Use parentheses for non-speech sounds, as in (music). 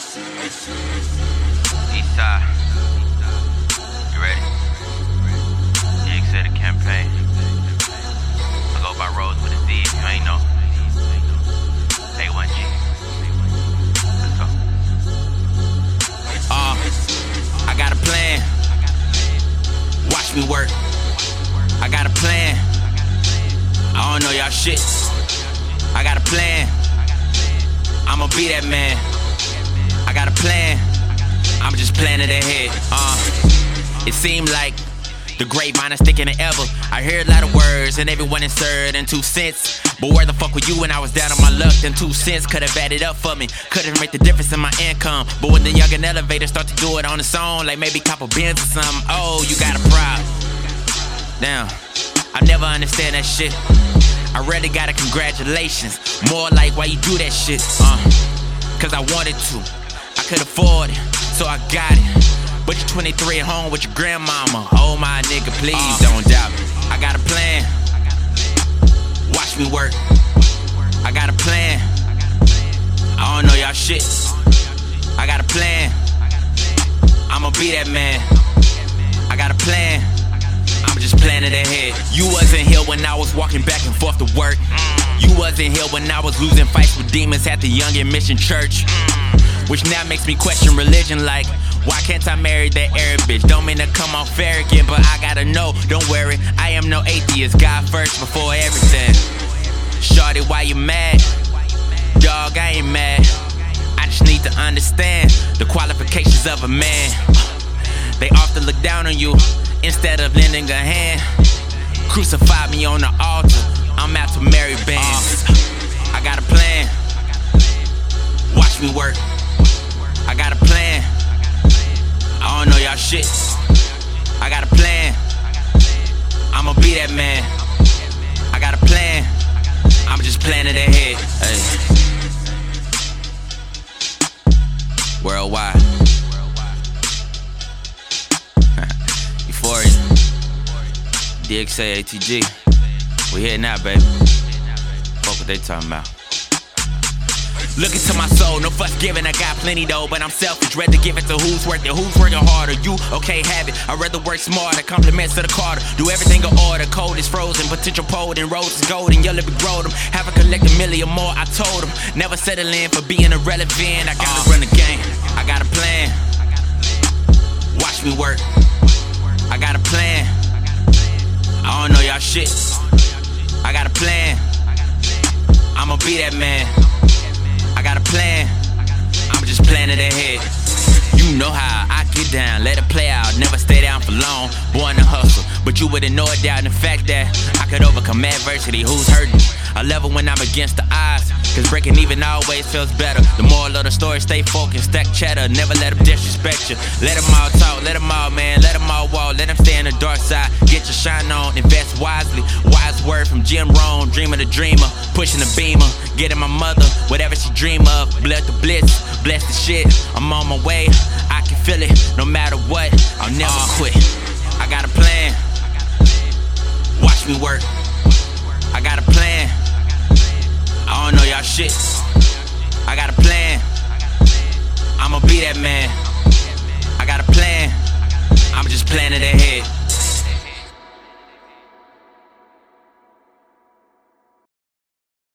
You ready? Said campaign. I go by with you ain't know. A1G. Let's go. Uh, I got a plan. Watch me work. I got a plan. I don't know y'all shit. I got a plan. I'ma be that man. I got a plan. I'm just planning ahead. Uh, it seemed like the grapevine is thicker than ever. I heard a lot of words and everyone inserted in two cents. But where the fuck were you when I was down on my luck? Then two cents could have added up for me. Couldn't make the difference in my income. But when the young and elevator start to do it on its own, like maybe cop Benz or something, oh, you got a problem. Damn, I never understand that shit. I really got a congratulations. More like why you do that shit. Uh, cause I wanted to. I could afford it, so I got it. But you're 23 at home with your grandmama. Oh my nigga, please uh. don't doubt me. I got a plan. Watch me work. I got a plan. I don't know y'all shit. I got a plan. I'ma be that man. I got a plan. I'm just planning ahead. You wasn't here when I was walking back and forth to work. You wasn't here when I was losing fights with demons at the Young and Mission Church. Which now makes me question religion like, why can't I marry that Arab bitch? Don't mean to come off arrogant, but I gotta know, don't worry, I am no atheist. God first before everything. Shorty, why you mad? Dog, I ain't mad. I just need to understand the qualifications of a man. They often look down on you instead of lending a hand. Crucify me on the altar. Shit. I got a plan. I'ma be that man. I got a plan. I'm just planning ahead. Hey. Worldwide. (laughs) Euphoria. DXA ATG. We here now, baby. Fuck what they talking about. Look into my soul, no fuss giving, I got plenty though, but I'm selfish. Rather give it to who's working, who's working harder. You, okay, have it. I'd rather work smarter, compliments to the Carter. Do everything in order, cold is frozen, potential pole and rose is golden, yellow be grow them. Have a collect a million more, I told them. Never settle in for being irrelevant, I gotta run the game. I got a plan. Watch me work. I got a plan. I don't know y'all shit. I got a plan. I'ma be that man. Plan. I'm just planning ahead. You know how I get down, let it play out, never stay down for long. Born to hustle, but you wouldn't know it down the fact that I could overcome adversity. Who's hurting? I level when I'm against the odds. Cause breaking even always feels better. The moral of the story, stay focused, stack cheddar, never let them disrespect you. Let them all talk, let them all, man, let them all walk, let them stay in the dark side. Get your shine on, Jim Rohn, dreamer the dreamer, pushing the beamer, getting my mother, whatever she dream of. Bless the bliss, bless the shit. I'm on my way, I can feel it, no matter what, I'll never uh. quit. I got a plan, watch me work. I got a plan. I don't know y'all shit. I got a plan. I'ma be that man.